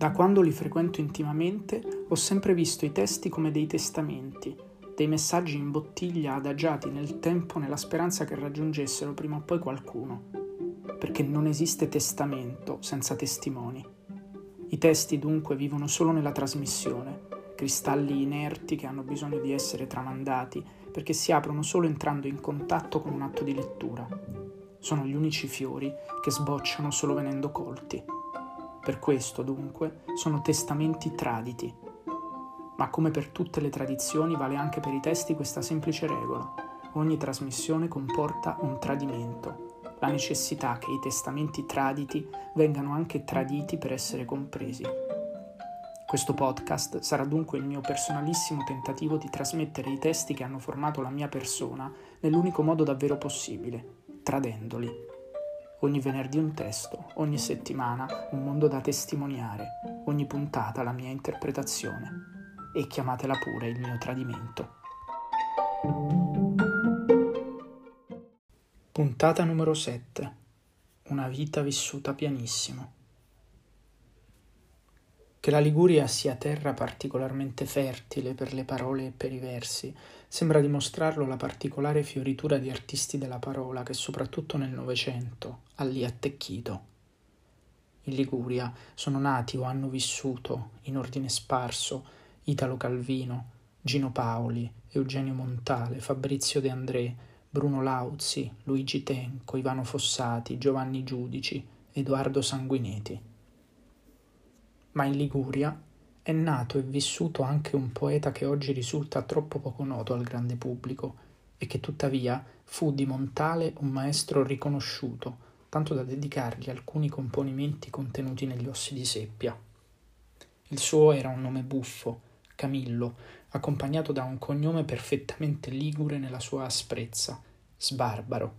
Da quando li frequento intimamente ho sempre visto i testi come dei testamenti, dei messaggi in bottiglia adagiati nel tempo nella speranza che raggiungessero prima o poi qualcuno, perché non esiste testamento senza testimoni. I testi dunque vivono solo nella trasmissione, cristalli inerti che hanno bisogno di essere tramandati perché si aprono solo entrando in contatto con un atto di lettura. Sono gli unici fiori che sbocciano solo venendo colti. Per questo, dunque, sono testamenti traditi. Ma come per tutte le tradizioni vale anche per i testi questa semplice regola. Ogni trasmissione comporta un tradimento, la necessità che i testamenti traditi vengano anche traditi per essere compresi. Questo podcast sarà dunque il mio personalissimo tentativo di trasmettere i testi che hanno formato la mia persona nell'unico modo davvero possibile, tradendoli. Ogni venerdì un testo, ogni settimana un mondo da testimoniare, ogni puntata la mia interpretazione. E chiamatela pure il mio tradimento. Puntata numero 7. Una vita vissuta pianissimo. Che la Liguria sia terra particolarmente fertile per le parole e per i versi sembra dimostrarlo la particolare fioritura di artisti della parola che soprattutto nel Novecento ha lì attecchito. In Liguria sono nati o hanno vissuto, in ordine sparso, Italo Calvino, Gino Paoli, Eugenio Montale, Fabrizio De André, Bruno Lauzi, Luigi Tenco, Ivano Fossati, Giovanni Giudici, Edoardo Sanguineti ma in Liguria è nato e vissuto anche un poeta che oggi risulta troppo poco noto al grande pubblico e che tuttavia fu di Montale un maestro riconosciuto, tanto da dedicargli alcuni componimenti contenuti negli ossi di seppia. Il suo era un nome buffo, Camillo, accompagnato da un cognome perfettamente ligure nella sua asprezza, Sbarbaro.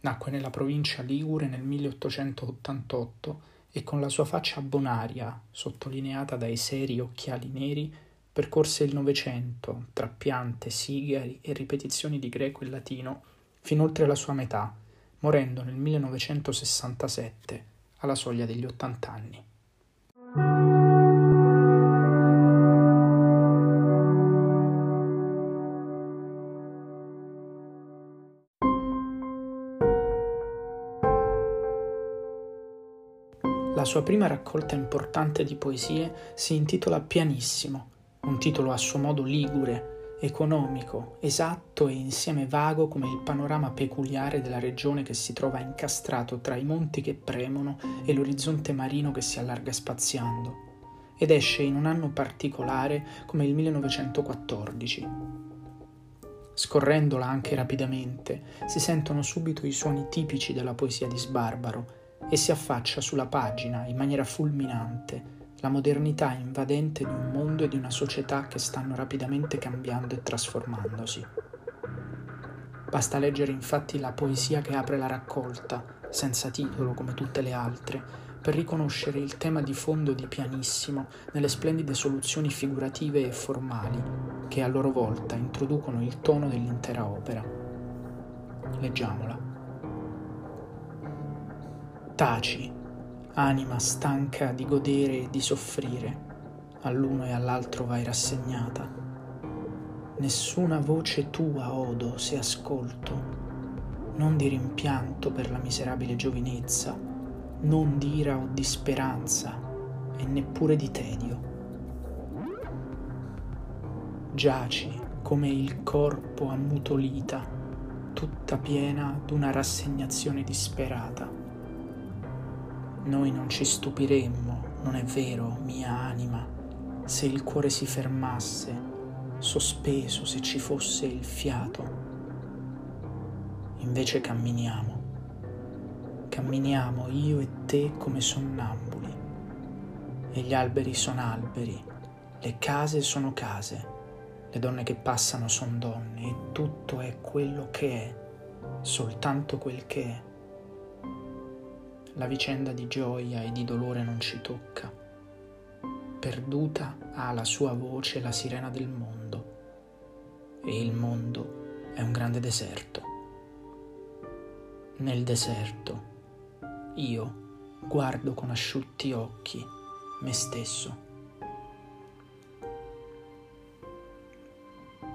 Nacque nella provincia ligure nel 1888 e con la sua faccia bonaria, sottolineata dai seri occhiali neri, percorse il Novecento, tra piante, sigari e ripetizioni di greco e latino, fin oltre la sua metà, morendo nel 1967, alla soglia degli 80 anni. La sua prima raccolta importante di poesie si intitola Pianissimo, un titolo a suo modo ligure, economico, esatto e insieme vago come il panorama peculiare della regione che si trova incastrato tra i monti che premono e l'orizzonte marino che si allarga spaziando, ed esce in un anno particolare come il 1914. Scorrendola anche rapidamente, si sentono subito i suoni tipici della poesia di Sbarbaro, e si affaccia sulla pagina in maniera fulminante la modernità invadente di un mondo e di una società che stanno rapidamente cambiando e trasformandosi. Basta leggere infatti la poesia che apre la raccolta, senza titolo come tutte le altre, per riconoscere il tema di fondo di pianissimo nelle splendide soluzioni figurative e formali che a loro volta introducono il tono dell'intera opera. Leggiamola. Taci, anima stanca di godere e di soffrire, all'uno e all'altro vai rassegnata. Nessuna voce tua odo se ascolto, non di rimpianto per la miserabile giovinezza, non di ira o di speranza, e neppure di tedio. Giaci come il corpo ammutolita, tutta piena d'una rassegnazione disperata noi non ci stupiremmo, non è vero, mia anima, se il cuore si fermasse, sospeso se ci fosse il fiato. Invece camminiamo. Camminiamo io e te come sonnambuli. E gli alberi sono alberi, le case sono case, le donne che passano sono donne e tutto è quello che è, soltanto quel che è la vicenda di gioia e di dolore non ci tocca. Perduta ha la sua voce la sirena del mondo e il mondo è un grande deserto. Nel deserto io guardo con asciutti occhi me stesso.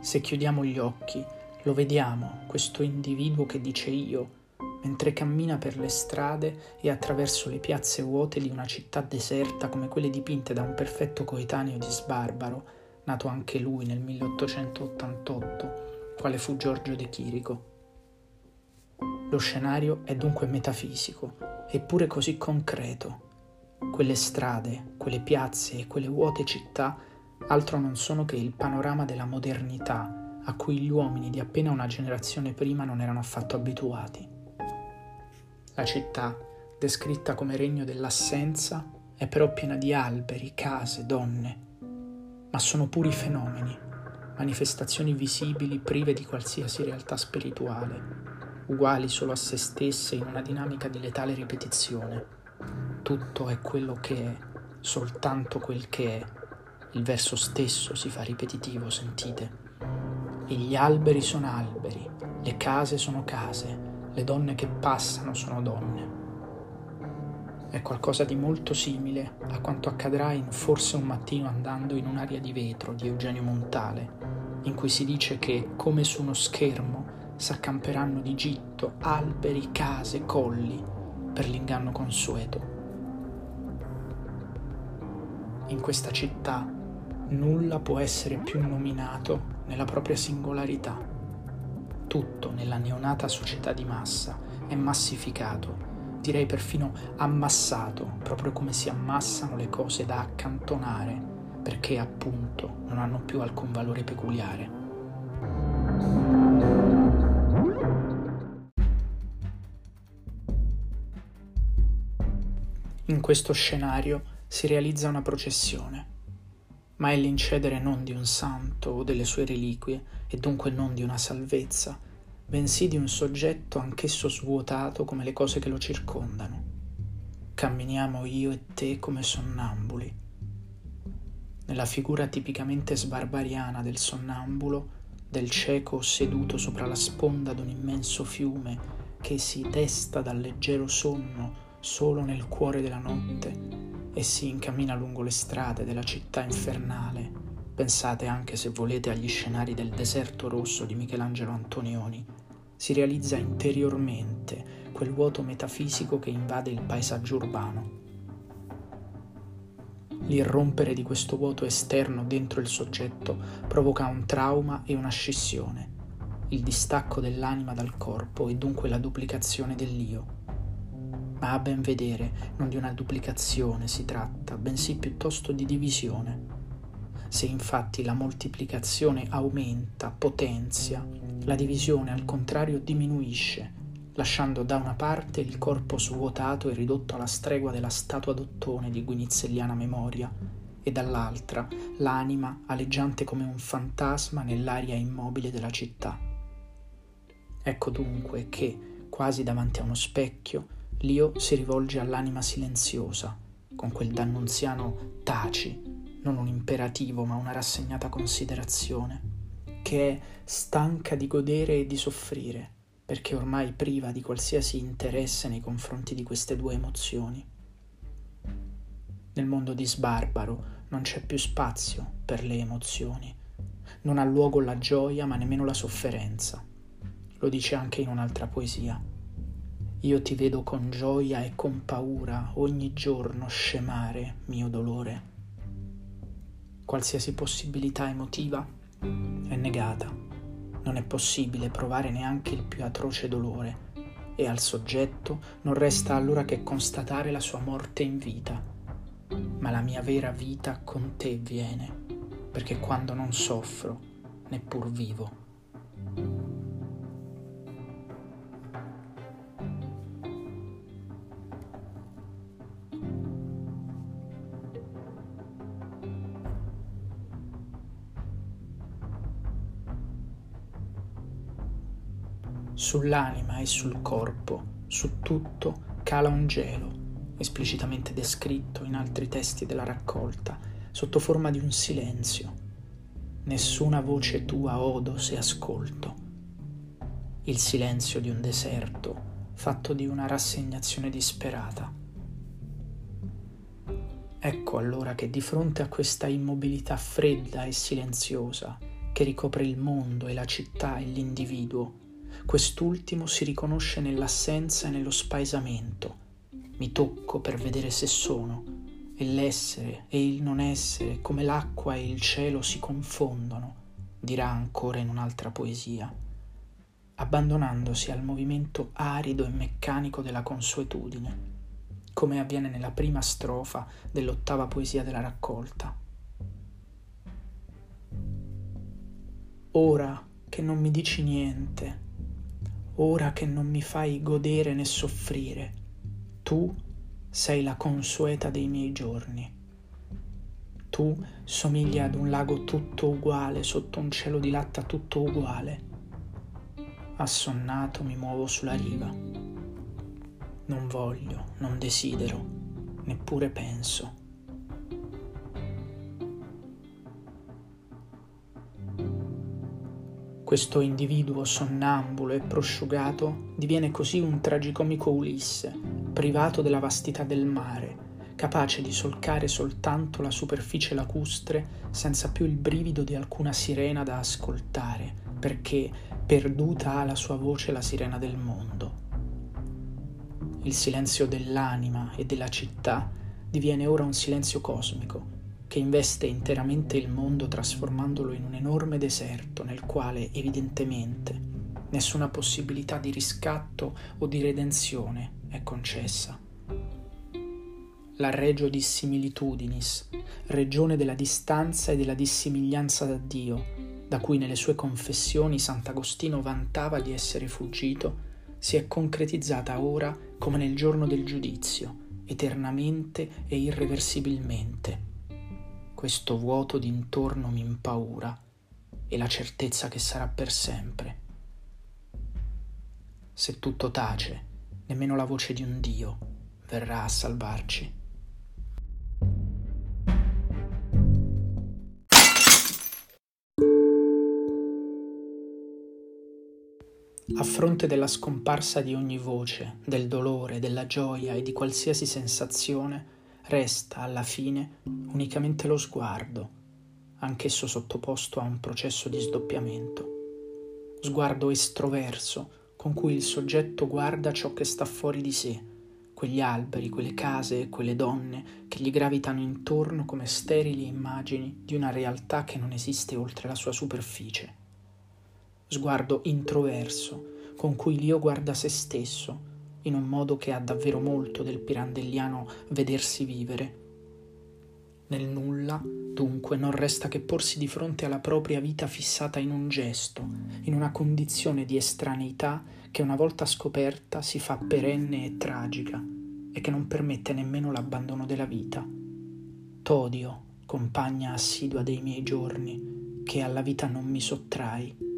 Se chiudiamo gli occhi, lo vediamo, questo individuo che dice io, mentre cammina per le strade e attraverso le piazze vuote di una città deserta come quelle dipinte da un perfetto coetaneo di Sbarbaro, nato anche lui nel 1888, quale fu Giorgio De Chirico. Lo scenario è dunque metafisico, eppure così concreto. Quelle strade, quelle piazze e quelle vuote città altro non sono che il panorama della modernità a cui gli uomini di appena una generazione prima non erano affatto abituati. La città, descritta come regno dell'assenza, è però piena di alberi, case, donne, ma sono puri fenomeni, manifestazioni visibili prive di qualsiasi realtà spirituale, uguali solo a se stesse in una dinamica di letale ripetizione. Tutto è quello che è, soltanto quel che è il verso stesso si fa ripetitivo, sentite. E gli alberi sono alberi, le case sono case, le donne che passano sono donne. È qualcosa di molto simile a quanto accadrà in Forse un mattino andando in un'aria di vetro di Eugenio Montale, in cui si dice che, come su uno schermo, s'accamperanno di gitto alberi, case, colli per l'inganno consueto. In questa città nulla può essere più nominato nella propria singolarità. Tutto nella neonata società di massa è massificato, direi perfino ammassato, proprio come si ammassano le cose da accantonare, perché appunto non hanno più alcun valore peculiare. In questo scenario si realizza una processione ma è l'incedere non di un santo o delle sue reliquie, e dunque non di una salvezza, bensì di un soggetto anch'esso svuotato come le cose che lo circondano. Camminiamo io e te come sonnambuli. Nella figura tipicamente sbarbariana del sonnambulo, del cieco seduto sopra la sponda d'un immenso fiume che si desta dal leggero sonno solo nel cuore della notte, e si incammina lungo le strade della città infernale. Pensate anche se volete agli scenari del deserto rosso di Michelangelo Antonioni. Si realizza interiormente quel vuoto metafisico che invade il paesaggio urbano. L'irrompere di questo vuoto esterno dentro il soggetto provoca un trauma e una scissione, il distacco dell'anima dal corpo e dunque la duplicazione dell'io ma a ben vedere non di una duplicazione si tratta, bensì piuttosto di divisione. Se infatti la moltiplicazione aumenta, potenzia, la divisione al contrario diminuisce, lasciando da una parte il corpo svuotato e ridotto alla stregua della statua d'ottone di guinizelliana memoria, e dall'altra l'anima aleggiante come un fantasma nell'aria immobile della città. Ecco dunque che, quasi davanti a uno specchio, L'io si rivolge all'anima silenziosa, con quel dannunziano taci, non un imperativo ma una rassegnata considerazione, che è stanca di godere e di soffrire, perché ormai priva di qualsiasi interesse nei confronti di queste due emozioni. Nel mondo di Sbarbaro non c'è più spazio per le emozioni, non ha luogo la gioia ma nemmeno la sofferenza. Lo dice anche in un'altra poesia. Io ti vedo con gioia e con paura ogni giorno scemare, mio dolore. Qualsiasi possibilità emotiva è negata. Non è possibile provare neanche il più atroce dolore e al soggetto non resta allora che constatare la sua morte in vita. Ma la mia vera vita con te viene, perché quando non soffro, neppur vivo. Sull'anima e sul corpo, su tutto, cala un gelo, esplicitamente descritto in altri testi della raccolta, sotto forma di un silenzio. Nessuna voce tua odo se ascolto. Il silenzio di un deserto, fatto di una rassegnazione disperata. Ecco allora che di fronte a questa immobilità fredda e silenziosa che ricopre il mondo e la città e l'individuo, quest'ultimo si riconosce nell'assenza e nello spaesamento. Mi tocco per vedere se sono, e l'essere e il non essere, come l'acqua e il cielo si confondono, dirà ancora in un'altra poesia, abbandonandosi al movimento arido e meccanico della consuetudine come avviene nella prima strofa dell'ottava poesia della raccolta. Ora che non mi dici niente, ora che non mi fai godere né soffrire, tu sei la consueta dei miei giorni. Tu somigli ad un lago tutto uguale sotto un cielo di latta tutto uguale. Assonnato mi muovo sulla riva non voglio, non desidero, neppure penso. Questo individuo sonnambulo e prosciugato diviene così un tragicomico Ulisse, privato della vastità del mare, capace di solcare soltanto la superficie lacustre senza più il brivido di alcuna sirena da ascoltare, perché perduta ha la sua voce la sirena del mondo. Il silenzio dell'anima e della città diviene ora un silenzio cosmico che investe interamente il mondo trasformandolo in un enorme deserto nel quale evidentemente nessuna possibilità di riscatto o di redenzione è concessa. La regio di similitudinis, regione della distanza e della dissimiglianza da Dio, da cui nelle sue confessioni Sant'Agostino vantava di essere fuggito, si è concretizzata ora come nel giorno del giudizio, eternamente e irreversibilmente. Questo vuoto d'intorno mi impaura e la certezza che sarà per sempre. Se tutto tace, nemmeno la voce di un Dio verrà a salvarci. A fronte della scomparsa di ogni voce, del dolore, della gioia e di qualsiasi sensazione, resta alla fine unicamente lo sguardo, anch'esso sottoposto a un processo di sdoppiamento. Sguardo estroverso con cui il soggetto guarda ciò che sta fuori di sé, quegli alberi, quelle case, quelle donne che gli gravitano intorno come sterili immagini di una realtà che non esiste oltre la sua superficie sguardo introverso con cui l'io guarda se stesso, in un modo che ha davvero molto del pirandelliano vedersi vivere. Nel nulla, dunque, non resta che porsi di fronte alla propria vita fissata in un gesto, in una condizione di estraneità che una volta scoperta si fa perenne e tragica e che non permette nemmeno l'abbandono della vita. T'odio, compagna assidua dei miei giorni, che alla vita non mi sottrai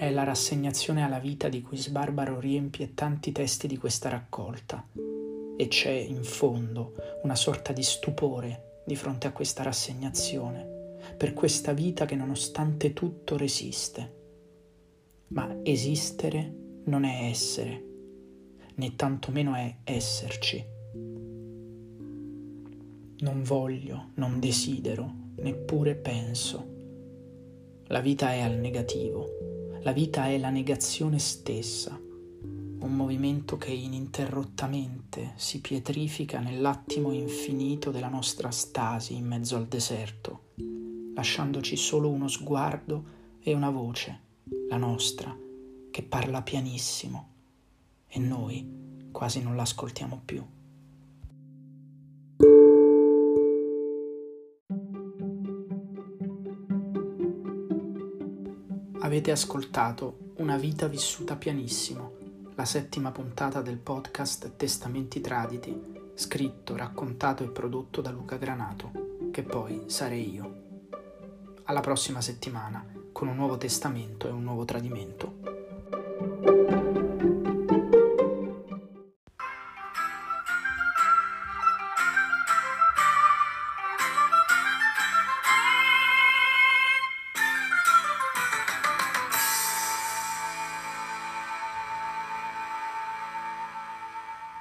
è la rassegnazione alla vita di cui Sbarbaro riempie tanti testi di questa raccolta e c'è in fondo una sorta di stupore di fronte a questa rassegnazione, per questa vita che nonostante tutto resiste. Ma esistere non è essere, né tantomeno è esserci. Non voglio, non desidero, neppure penso. La vita è al negativo la vita è la negazione stessa, un movimento che ininterrottamente si pietrifica nell'attimo infinito della nostra stasi in mezzo al deserto, lasciandoci solo uno sguardo e una voce, la nostra, che parla pianissimo e noi quasi non l'ascoltiamo più. Avete ascoltato Una vita vissuta pianissimo, la settima puntata del podcast Testamenti Traditi, scritto, raccontato e prodotto da Luca Granato, che poi sarei io. Alla prossima settimana con un nuovo testamento e un nuovo tradimento.